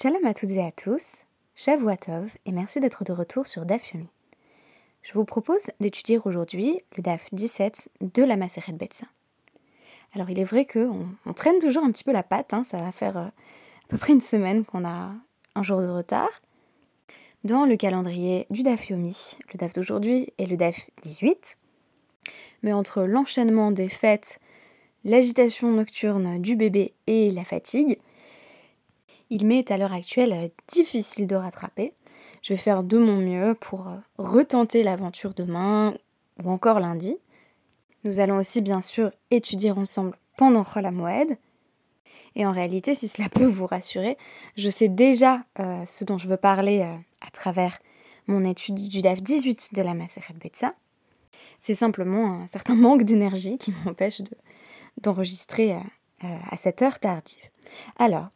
Shalom à toutes et à tous, Shavuatov et merci d'être de retour sur DAF Yomi. Je vous propose d'étudier aujourd'hui le DAF 17 de la Maseret Betsa. Alors il est vrai qu'on on traîne toujours un petit peu la patte, hein, ça va faire euh, à peu près une semaine qu'on a un jour de retard. Dans le calendrier du DAF Yomi, le DAF d'aujourd'hui est le DAF 18. Mais entre l'enchaînement des fêtes, l'agitation nocturne du bébé et la fatigue, il m'est à l'heure actuelle euh, difficile de rattraper. Je vais faire de mon mieux pour euh, retenter l'aventure demain ou encore lundi. Nous allons aussi bien sûr étudier ensemble pendant la Moed. Et en réalité, si cela peut vous rassurer, je sais déjà euh, ce dont je veux parler à travers mon étude du DAF 18 de la Maseret Betsa. C'est simplement un certain manque d'énergie qui m'empêche d'enregistrer à cette heure tardive. Alors,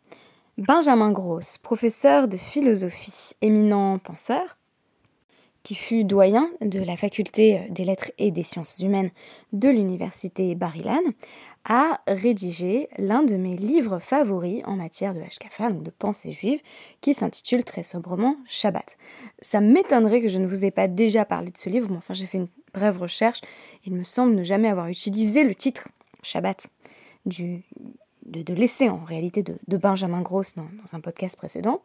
Benjamin Gross, professeur de philosophie, éminent penseur, qui fut doyen de la faculté des lettres et des sciences humaines de l'université Bar-Ilan, a rédigé l'un de mes livres favoris en matière de Hashkafa, donc de pensée juive, qui s'intitule très sobrement Shabbat. Ça m'étonnerait que je ne vous ai pas déjà parlé de ce livre, mais enfin j'ai fait une brève recherche. Il me semble ne jamais avoir utilisé le titre Shabbat du, de, l'essai en réalité de, Benjamin Gross dans, un podcast précédent.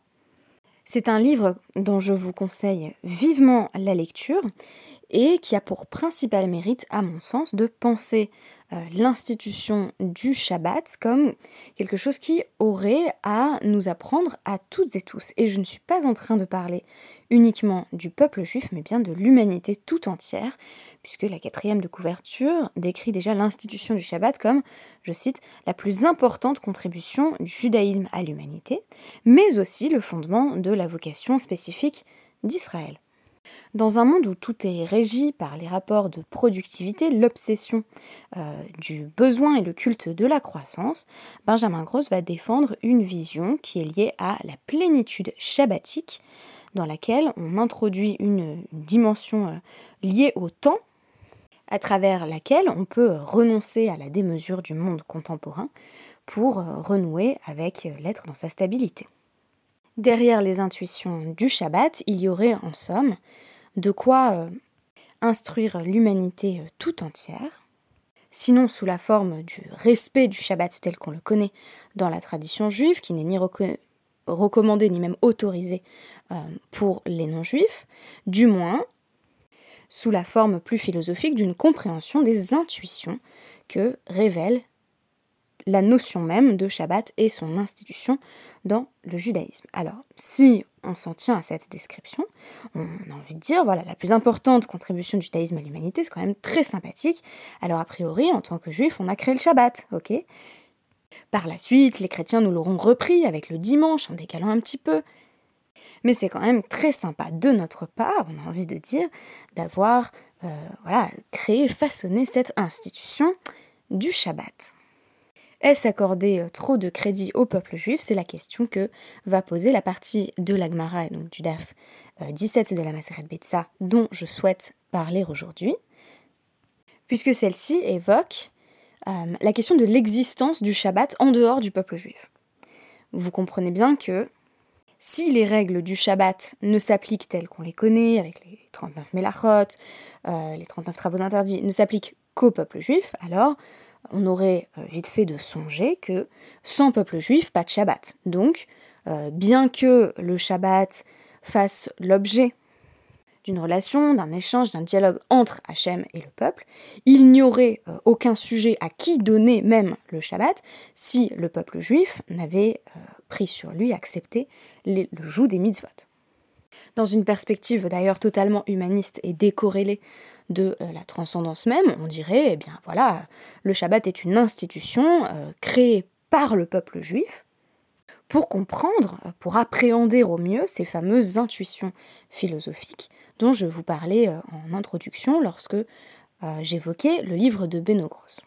C'est un livre dont je vous conseille vivement la lecture et qui a pour principal mérite, à mon sens, de penser euh, l'institution du Shabbat comme quelque chose qui aurait à nous apprendre à toutes et tous. Et je ne suis pas en train de parler uniquement du peuple juif, mais bien de l'humanité tout entière, puisque la quatrième de couverture décrit déjà l'institution du Shabbat comme, je cite, la plus importante contribution du judaïsme à l'humanité, mais aussi le fondement de la vocation spécifique d'Israël. Dans un monde où tout est régi par les rapports de productivité, l'obsession euh, du besoin et le culte de la croissance, Benjamin Gross va défendre une vision qui est liée à la plénitude shabbatique, dans laquelle on introduit une dimension euh, liée au temps à travers laquelle on peut renoncer à la démesure du monde contemporain pour euh, renouer avec euh, l'être dans sa stabilité. Derrière les intuitions du Shabbat, il y aurait en somme de quoi euh, instruire l'humanité tout entière, sinon sous la forme du respect du Shabbat tel qu'on le connaît dans la tradition juive, qui n'est ni recommandé ni même autorisé pour les non-juifs, du moins sous la forme plus philosophique d'une compréhension des intuitions que révèle la notion même de Shabbat et son institution dans le judaïsme. Alors, si on s'en tient à cette description, on a envie de dire, voilà, la plus importante contribution du judaïsme à l'humanité, c'est quand même très sympathique. Alors, a priori, en tant que juif, on a créé le Shabbat, ok? Par la suite, les chrétiens nous l'auront repris avec le dimanche, en décalant un petit peu mais c'est quand même très sympa de notre part, on a envie de dire, d'avoir euh, voilà, créé, façonné cette institution du Shabbat. Est-ce accorder euh, trop de crédit au peuple juif? C'est la question que va poser la partie de l'Agmara, donc du DAF 17 euh, de la Maseret Betsa, dont je souhaite parler aujourd'hui, puisque celle-ci évoque la question de l'existence du Shabbat en dehors du peuple juif. Vous comprenez bien que si les règles du Shabbat ne s'appliquent telles qu'on les connaît, avec les 39 mélachot, euh, les 39 travaux interdits, ne s'appliquent qu'au peuple juif, alors on aurait euh, vite fait de songer que sans peuple juif, pas de Shabbat. Donc, euh, bien que le Shabbat fasse l'objet d'une relation, d'un échange, d'un dialogue entre Hachem et le peuple, il n'y aurait aucun sujet à qui donner même le Shabbat si le peuple juif n'avait pris sur lui, accepté le joug des mitzvot. Dans une perspective d'ailleurs totalement humaniste et décorrélée de euh, la transcendance même, on dirait, eh bien voilà, le Shabbat est une institution euh, créée par le peuple juif pour comprendre, pour appréhender au mieux ces fameuses intuitions philosophiques dont je vous parlais euh, en introduction lorsque j'évoquais le livre de Benogros.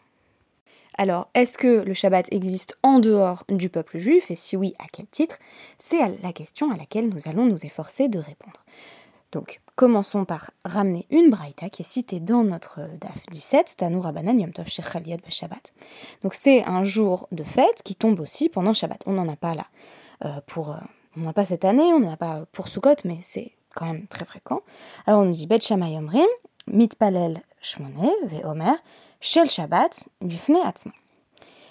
Alors, est-ce que le Shabbat existe en dehors du peuple juif? Et si oui, à quel titre? C'est la question à laquelle nous allons nous efforcer de répondre. Donc, commençons par ramener une braïta qui est citée dans notre DAF 17, Tanour Rabbanan Yom Tov Shabbat. Donc, c'est un jour de fête qui tombe aussi pendant Shabbat. On n'en a pas là euh, pour euh, on n'a pas cette année, on n'en a pas pour Sukkot, mais c'est quand même très fréquent. Alors on nous dit Bet Shammai Omrim, Mitpalel Shmone, Ve Omer, Shel Shabbat, Bifne Atzma.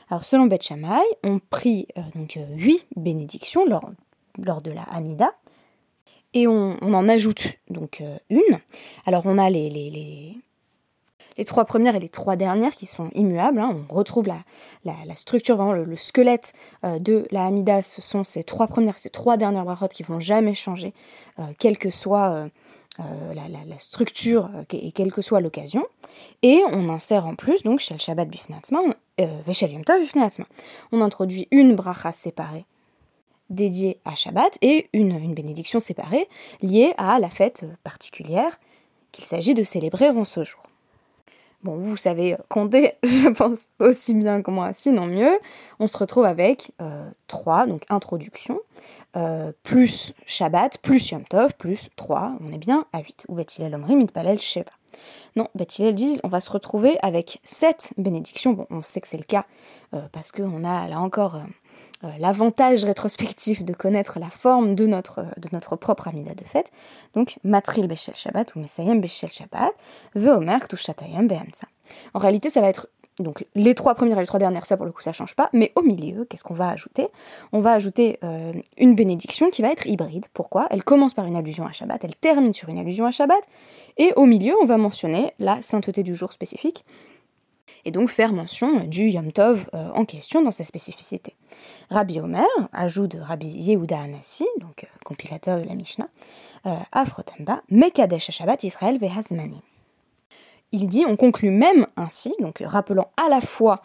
Alors selon Bet Shammai, on prie euh, donc euh, huit bénédictions lors, lors de la Hamida, et on, en ajoute donc euh, une. Alors on a les, les, les, les, trois premières et les trois dernières qui sont immuables. Hein. On retrouve la, la, structure, vraiment le, squelette de la Hamida. Ce sont ces trois premières, ces trois dernières brachot qui vont jamais changer, quelle que soit euh, la, structure euh, et quelle que soit l'occasion. Et on insère en plus, donc chez le Shabbat euh, on introduit une bracha séparée dédiée à Shabbat et une, une bénédiction séparée liée à la fête particulière qu'il s'agit de célébrer en ce jour. Bon, vous savez compter, je pense, aussi bien que moi, sinon mieux. On se retrouve avec euh, 3, donc introduction, euh, plus Shabbat, plus Yom Tov, plus 3, on est bien à 8. Ou Bethilel Omri, Mitpalel Sheva. Non, Bethilel dit, on va se retrouver avec 7 bénédictions. Bon, on sait que c'est le cas, euh, parce qu'on a là encore euh, euh, l'avantage rétrospectif de connaître la forme de notre, propre Amida de fête. Donc, Matril Beshel Shabbat ou Mesayem Beshel Shabbat, Veomer Tushatayem Behamsa. En réalité, ça va être donc les trois premières et les trois dernières, ça pour le coup ça change pas, mais au milieu, qu'est-ce qu'on va ajouter? On va ajouter euh, une bénédiction qui va être hybride. Pourquoi? Elle commence par une allusion à Shabbat, elle termine sur une allusion à Shabbat, et au milieu on va mentionner la sainteté du jour spécifique, et donc faire mention du Yom Tov euh, en question dans sa spécificité. Rabbi Omer, ajout de Rabbi Yehuda Anassi, donc euh, compilateur de la Mishnah, euh, Afrotemba, Mekadesh Shabbat Israël Vehazmani. Il dit, on conclut même ainsi, donc rappelant à la fois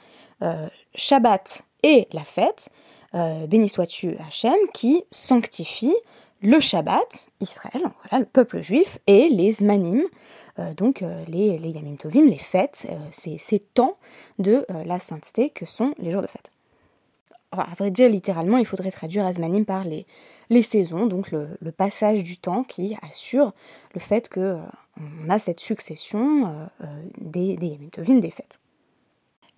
Shabbat et la fête, béni sois-tu Hachem, qui sanctifie le Shabbat, Israël, le peuple juif, et les Zmanim, donc euh, les, les Yamim Tovim, les fêtes, euh, ces, ces, temps de la sainteté que sont les jours de fête. à vrai dire, littéralement, il faudrait traduire Azmanim par les, les saisons, donc le, le, passage du temps qui assure le fait que on a cette succession des, des Yamim Tovim, des fêtes.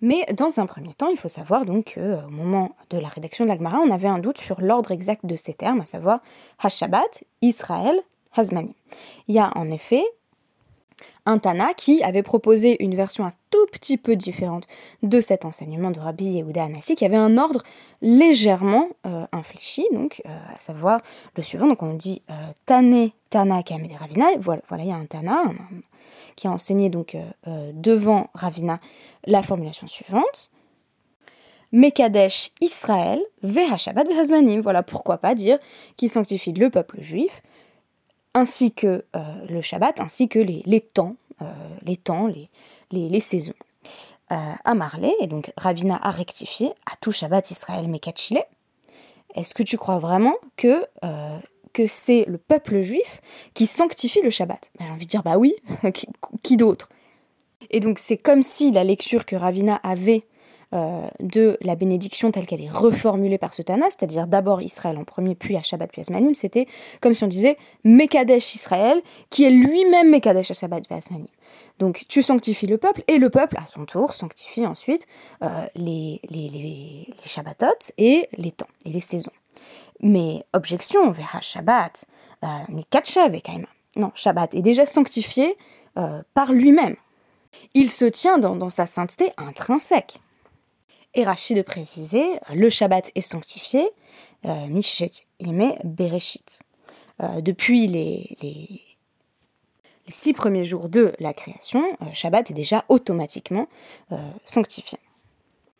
Mais dans un premier temps, il faut savoir donc qu'au moment de la rédaction de l'Agmara, on avait un doute sur l'ordre exact de ces termes, à savoir Hashabat, Israël, Hazmani. Il y a en effet un Tana qui avait proposé une version un tout petit peu différente de cet enseignement de Rabbi Yehuda Anassi, qui avait un ordre légèrement euh, infléchi, donc euh, à savoir le suivant. Donc on dit euh, Tane Tana Kamede Ravina. Voilà, voilà, il y a un Tana qui a enseigné donc devant Ravina la formulation suivante. Mekadesh Israël, Veha Shabbat. Voilà pourquoi pas dire qu'il sanctifie le peuple juif ainsi que euh, le Shabbat, ainsi que les, temps, euh, les temps, les, les, saisons. Euh, à et donc Ravina a rectifié, à tout Shabbat Israël Mekachile. Est-ce que tu crois vraiment que, que c'est le peuple juif qui sanctifie le Shabbat? Ben, J'ai envie de dire, bah oui, qui d'autre? Et donc c'est comme si la lecture que Ravina avait euh, de la bénédiction telle qu'elle est reformulée par ce Tana, c'est-à-dire d'abord Israël en premier, puis à Shabbat, puis Asmanim, c'était comme si on disait Mekadesh Israël, qui est lui-même Mekadesh à Shabbat, puis Asmanim. Donc tu sanctifies le peuple, et le peuple, à son tour, sanctifie ensuite euh, les, les, les, et les temps, et les saisons. Mais objection, vers Shabbat, euh, mais Katsha avec Non, Shabbat est déjà sanctifié par lui-même. Il se tient dans, dans sa sainteté intrinsèque. Et Rachid de préciser, le Shabbat est sanctifié, euh, Mishet Ime Bereshit. Euh, depuis les, les, six premiers jours de la création, euh, Shabbat est déjà automatiquement sanctifié.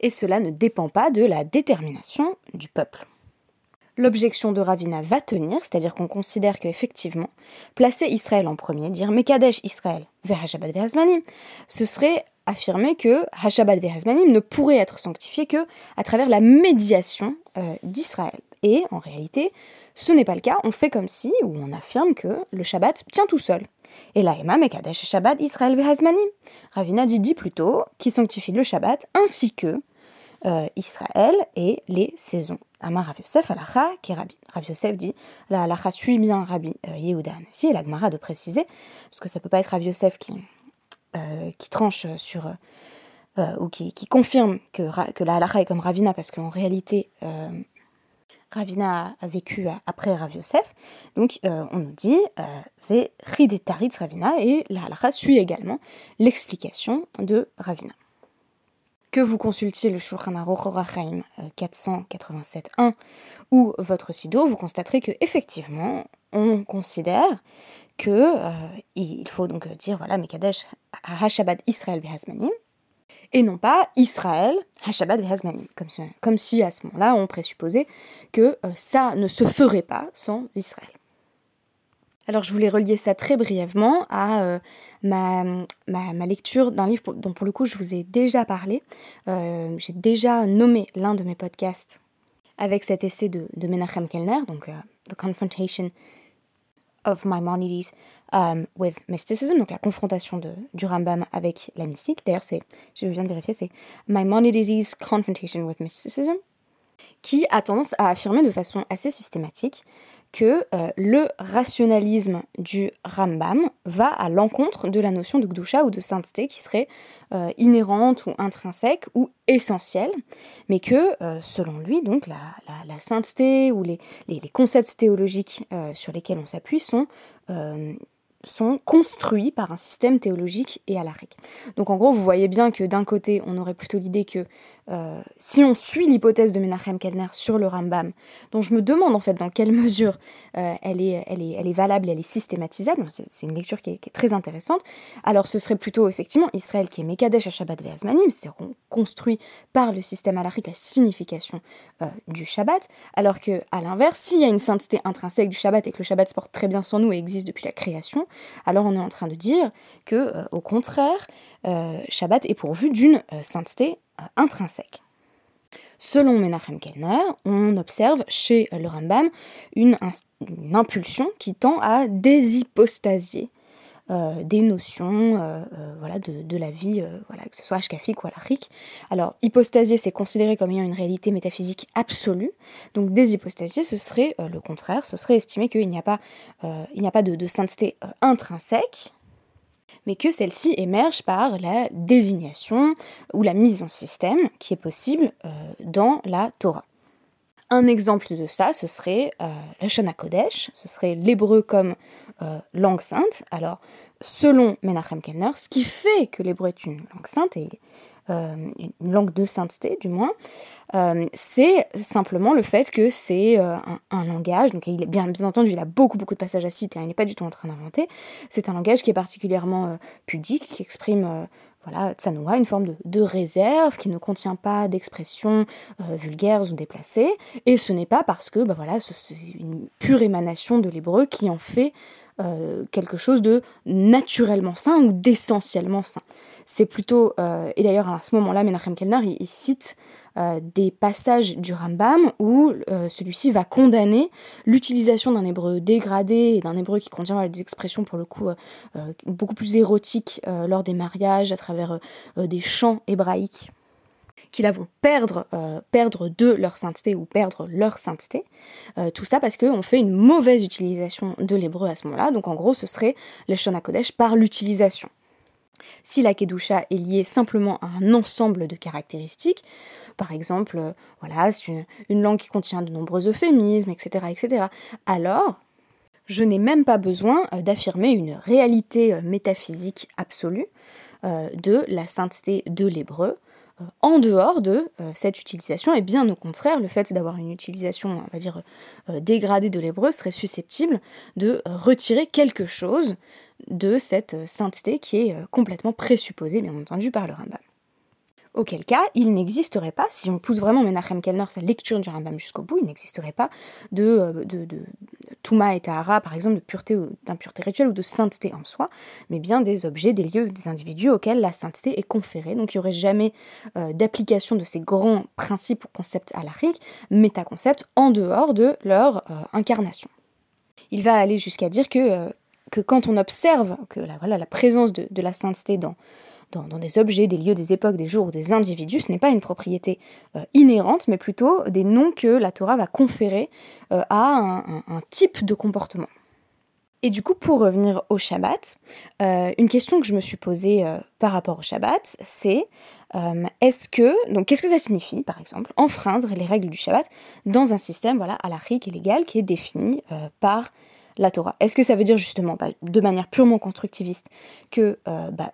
Et cela ne dépend pas de la détermination du peuple. L'objection de Ravina va tenir, c'est-à-dire qu'on considère qu'effectivement, placer Israël en premier, dire Mekadesh Israël vers Shabbat Ve'azmanim, ce serait affirmer que Hashabat Verezmanim ne pourrait être sanctifié que à travers la médiation euh, d'Israël. Et en réalité, ce n'est pas le cas. On fait comme si, ou on affirme que le Shabbat tient tout seul. Et là, Emma Mekadesh Shabbat Israël Verezmanim. Ravina dit, plutôt qui sanctifie le Shabbat ainsi que euh, Israël et les saisons. Amar Rav Yosef alacha qui est Rabbi. Rav Yosef dit la halacha suit bien Rabbi euh, Yehuda Anassi et la Gemara de préciser, parce que ça peut pas être Rav Yosef qui euh, qui tranche sur euh, ou qui, confirme que, la halakha est comme Ravina parce qu'en réalité euh, Ravina a, vécu après Rav Yosef. Donc on nous dit Ve Ridetaritz Ravina et la halakha suit également l'explication de Ravina que vous consultiez le Shulchan Aruch 487.1 ou votre Sido, vous constaterez que effectivement, on considère que euh, il faut donc dire voilà Mekadesh Hashabad Israël Behazmanim et non pas Israël Hashabad Behazmanim comme si, comme si à ce moment-là on présupposait que euh, ça ne se ferait pas sans Israël. Alors je voulais relier ça très brièvement à euh, ma, ma, lecture d'un livre dont pour le coup je vous ai déjà parlé. J'ai déjà nommé l'un de mes podcasts avec cet essai de, de Menachem Kellner, donc The Confrontation of Maimonides um, with Mysticism, donc la confrontation de, du Rambam avec la mystique. D'ailleurs, c'est, je viens de vérifier, c'est Maimonides' Confrontation with Mysticism, qui a tendance à affirmer de façon assez systématique que euh, le rationalisme du Rambam va à l'encontre de la notion de Gdusha ou de sainteté qui serait euh, inhérente ou intrinsèque ou essentielle, mais que euh, selon lui, donc la, sainteté ou les, concepts théologiques sur lesquels on s'appuie sont sont construits par un système théologique et alarique. Donc en gros, vous voyez bien que d'un côté, on aurait plutôt l'idée que euh, si on suit l'hypothèse de Menachem Kellner sur le Rambam, dont je me demande en fait dans quelle mesure euh, elle, est, elle, est, valable, elle est systématisable, c'est une lecture qui est, très intéressante, alors ce serait plutôt effectivement Israël qui est Mekadesh à Shabbat Ve'azmanim, c'est-à-dire construit par le système alarique la signification euh, du Shabbat, alors que à l'inverse, s'il y a une sainteté intrinsèque du Shabbat et que le Shabbat se porte très bien sans nous et existe depuis la création, alors on est en train de dire que au contraire, Shabbat est pourvu d'une sainteté intrinsèque. Selon Menachem Kellner, on observe chez le Rambam une, impulsion qui tend à déshypostasier euh, des notions euh, voilà, de, la vie, voilà, que ce soit ashkafique ou alarique. Alors, hypostasier, c'est considéré comme ayant une réalité métaphysique absolue. Donc, déshypostasier, ce serait le contraire, ce serait estimer qu'il n'y a pas, a pas de sainteté intrinsèque, mais que celle-ci émerge par la désignation ou la mise en système qui est possible euh, dans la Torah. Un exemple de ça, ce serait euh, le Shana Kodesh, ce serait l'hébreu comme euh, langue sainte. Alors, selon Menachem Kellner, ce qui fait que l'hébreu est une langue sainte, et une langue de sainteté du moins, euh, c'est simplement le fait que c'est euh, un, langage, donc il est bien, bien entendu, il a beaucoup beaucoup de passages à citer, hein, il n'est pas du tout en train d'inventer, c'est un langage qui est particulièrement euh, pudique, qui exprime voilà, tsanoua, une forme de, réserve, qui ne contient pas d'expressions vulgaires ou déplacées, et ce n'est pas parce que bah voilà, c'est une pure émanation de l'hébreu qui en fait quelque chose de naturellement sain ou d'essentiellement sain. C'est plutôt, et d'ailleurs à ce moment-là, Menachem Kellner, il cite euh, des passages du Rambam où euh, celui-ci va condamner l'utilisation d'un hébreu dégradé et d'un hébreu qui contient des expressions pour le coup euh, beaucoup plus érotiques lors des mariages à travers des chants hébraïques qui la vont perdre, perdre de leur sainteté ou perdre leur sainteté. tout ça parce qu'on fait une mauvaise utilisation de l'hébreu à ce moment-là. Donc en gros, ce serait le Shona Kodesh par l'utilisation. Si la Kedusha est liée simplement à un ensemble de caractéristiques, par exemple, euh, voilà, c'est une, langue qui contient de nombreux euphémismes, etc., etc., alors je n'ai même pas besoin euh, d'affirmer une réalité euh, métaphysique absolue de la sainteté de l'hébreu, en dehors de cette utilisation, et bien au contraire, le fait d'avoir une utilisation, on va dire, dégradée de l'hébreu serait susceptible de retirer quelque chose de cette sainteté qui est complètement présupposée, bien entendu, par le Rambam auquel cas il n'existerait pas, si on pousse vraiment Menachem Kellner, sa lecture du Rambam jusqu'au bout, il n'existerait pas de, euh, de, de, Touma et Tahara, par exemple, de pureté d'impureté rituelle ou de sainteté en soi, mais bien des objets, des lieux, des individus auxquels la sainteté est conférée. Donc il n'y aurait jamais euh, d'application de ces grands principes ou concepts alariques, métaconcepts, en dehors de leur euh, incarnation. Il va aller jusqu'à dire que, quand on observe que la, voilà, la présence de la sainteté dans dans, des objets, des lieux, des époques, des jours ou des individus, ce n'est pas une propriété euh, inhérente, mais plutôt des noms que la Torah va conférer euh, à un, type de comportement. Et du coup, pour revenir au Shabbat, euh, une question que je me suis posée par rapport au Shabbat, c'est est-ce que, donc qu'est-ce que ça signifie, par exemple, enfreindre les règles du Shabbat dans un système, voilà, et légal qui est défini par la Torah Est-ce que ça veut dire justement, bah, de manière purement constructiviste, que bah,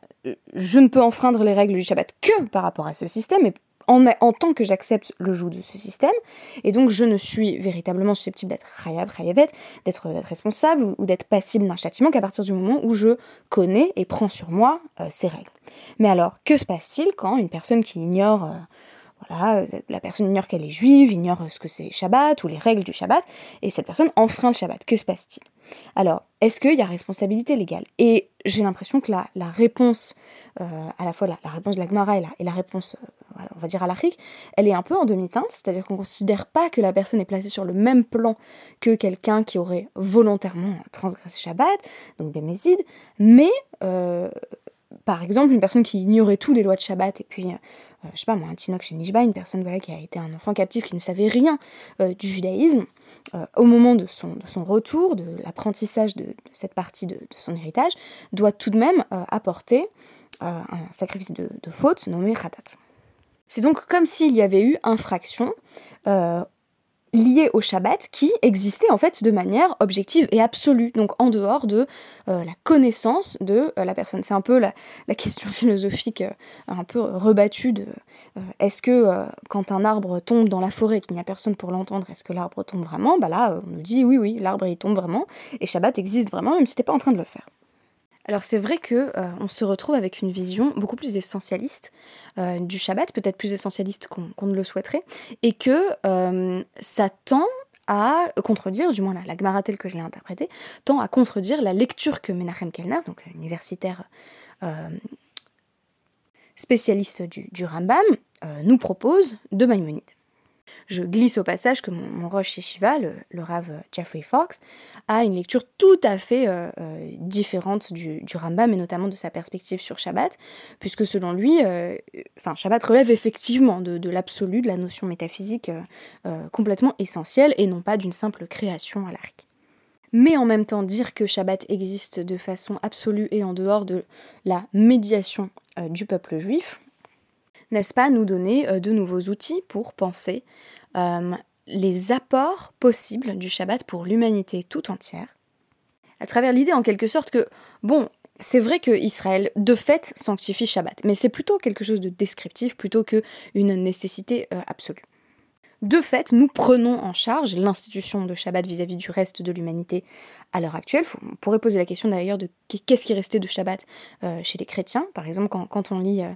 je ne peux enfreindre les règles du Shabbat que par rapport à ce système, en, tant que j'accepte le joug de ce système, et donc je ne suis véritablement susceptible d'être khayab, khayavet, d'être responsable ou, d'être passible d'un châtiment qu'à partir du moment où je connais et prends sur moi euh, ces règles. Mais alors, que se passe-t-il quand une personne qui ignore... Euh, voilà, la personne ignore qu'elle est juive, ignore ce que c'est Shabbat ou les règles du Shabbat, et cette personne enfreint le Shabbat? Que se passe-t-il? Alors, est-ce qu'il y a responsabilité légale? Et j'ai l'impression que la, la réponse, euh, à la fois la, réponse de la Gemara et la, réponse, euh, on va dire à l'Afrique, elle est un peu en demi-teinte, c'est-à-dire qu'on ne considère pas que la personne est placée sur le même plan que quelqu'un qui aurait volontairement transgressé Shabbat, donc des Mésides, mais euh, par exemple, une personne qui ignorait tout des lois de Shabbat et puis je sais pas moi, un Tinoch chez Nishba, une personne voilà, qui a été un enfant captif qui ne savait rien du judaïsme, euh, au moment de son, retour, de l'apprentissage de, cette partie de, son héritage, doit tout de même euh, apporter euh, un sacrifice de, faute nommé Khatat. C'est donc comme s'il y avait eu infraction lié au Shabbat qui existait en fait de manière objective et absolue, donc en dehors de euh, la connaissance de euh, la personne. C'est un peu la, question philosophique euh, un peu rebattue de est-ce que quand un arbre tombe dans la forêt et qu'il n'y a personne pour l'entendre, est-ce que l'arbre tombe vraiment? Bah là, on nous dit oui, oui, l'arbre il tombe vraiment et Shabbat existe vraiment, même si t'es pas en train de le faire. Alors c'est vrai que euh, on se retrouve avec une vision beaucoup plus essentialiste euh, du Shabbat, peut-être plus essentialiste qu'on ne le souhaiterait, et que euh, ça tend à contredire, du moins la, la Gemara telle que je l'ai interprétée, tend à contredire la lecture que Menachem Kellner, donc universitaire spécialiste du, du Rambam, nous propose de Maïmonide. Je glisse au passage que mon, Roche Shiva, le, le Rav Jeffrey Fox, a une lecture tout à fait euh, euh, différente du, du, Rambam, et notamment de sa perspective sur Shabbat, puisque selon lui, euh, Shabbat relève effectivement de, de l'absolu, de la notion métaphysique complètement essentielle, et non pas d'une simple création à l'arc. Mais en même temps, dire que Shabbat existe de façon absolue et en dehors de la médiation du peuple juif, n'est-ce pas, nous donner de nouveaux outils pour penser euh, les apports possibles du Shabbat pour l'humanité tout entière, à travers l'idée en quelque sorte que, bon, c'est vrai que Israël, de fait, sanctifie Shabbat, mais c'est plutôt quelque chose de descriptif plutôt qu'une nécessité euh, absolue. De fait, nous prenons en charge l'institution de Shabbat vis-à-vis du reste de l'humanité à l'heure actuelle. on pourrait poser la question d'ailleurs de qu'est-ce qui restait de Shabbat euh, chez les chrétiens? Par exemple, quand, on lit, euh,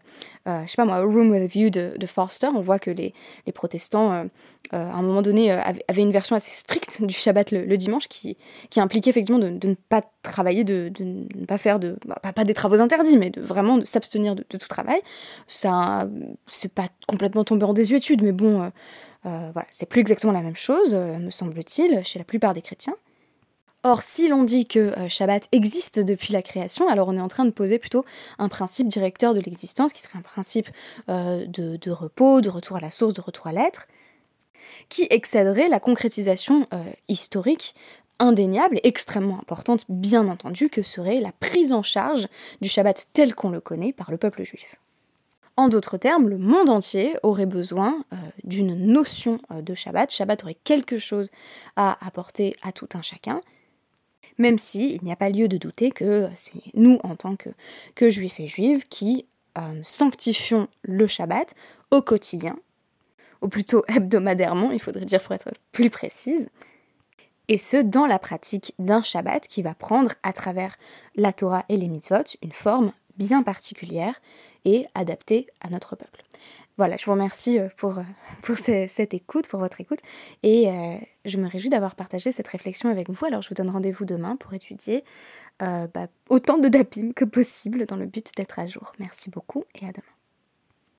euh, je sais pas moi, Room with a View de, de Forster, on voit que les, protestants, à un moment donné, avaient une version assez stricte du Shabbat le, dimanche qui, impliquait effectivement de, ne pas travailler, de, ne pas faire de, bah, pas, des travaux interdits, mais de vraiment s'abstenir de, tout travail. Ça, c'est pas complètement tombé en désuétude, mais bon euh, c'est plus exactement la même chose, euh, me semble-t-il, chez la plupart des chrétiens. Or, si l'on dit que euh, Shabbat existe depuis la création, alors on est en train de poser plutôt un principe directeur de l'existence, qui serait un principe de, repos, de retour à la source, de retour à l'être, qui excéderait la concrétisation historique indéniable et extrêmement importante, bien entendu, que serait la prise en charge du Shabbat tel qu'on le connaît par le peuple juif. En d'autres termes, le monde entier aurait besoin euh, d'une notion euh, de Shabbat. Shabbat aurait quelque chose à apporter à tout un chacun, même si il n'y a pas lieu de douter que c'est nous, en tant que, juifs et juives, qui euh, sanctifions le Shabbat au quotidien, ou plutôt hebdomadairement, il faudrait dire pour être plus précise, et ce dans la pratique d'un Shabbat qui va prendre à travers la Torah et les mitzvot une forme bien particulière et adapté à notre peuple. Voilà, je vous remercie euh, pour, euh, pour cette écoute, pour votre écoute, et euh, je me réjouis d'avoir partagé cette réflexion avec vous. Alors je vous donne rendez-vous demain pour étudier bah, autant de DAPIM que possible dans le but d'être à jour. Merci beaucoup et à demain.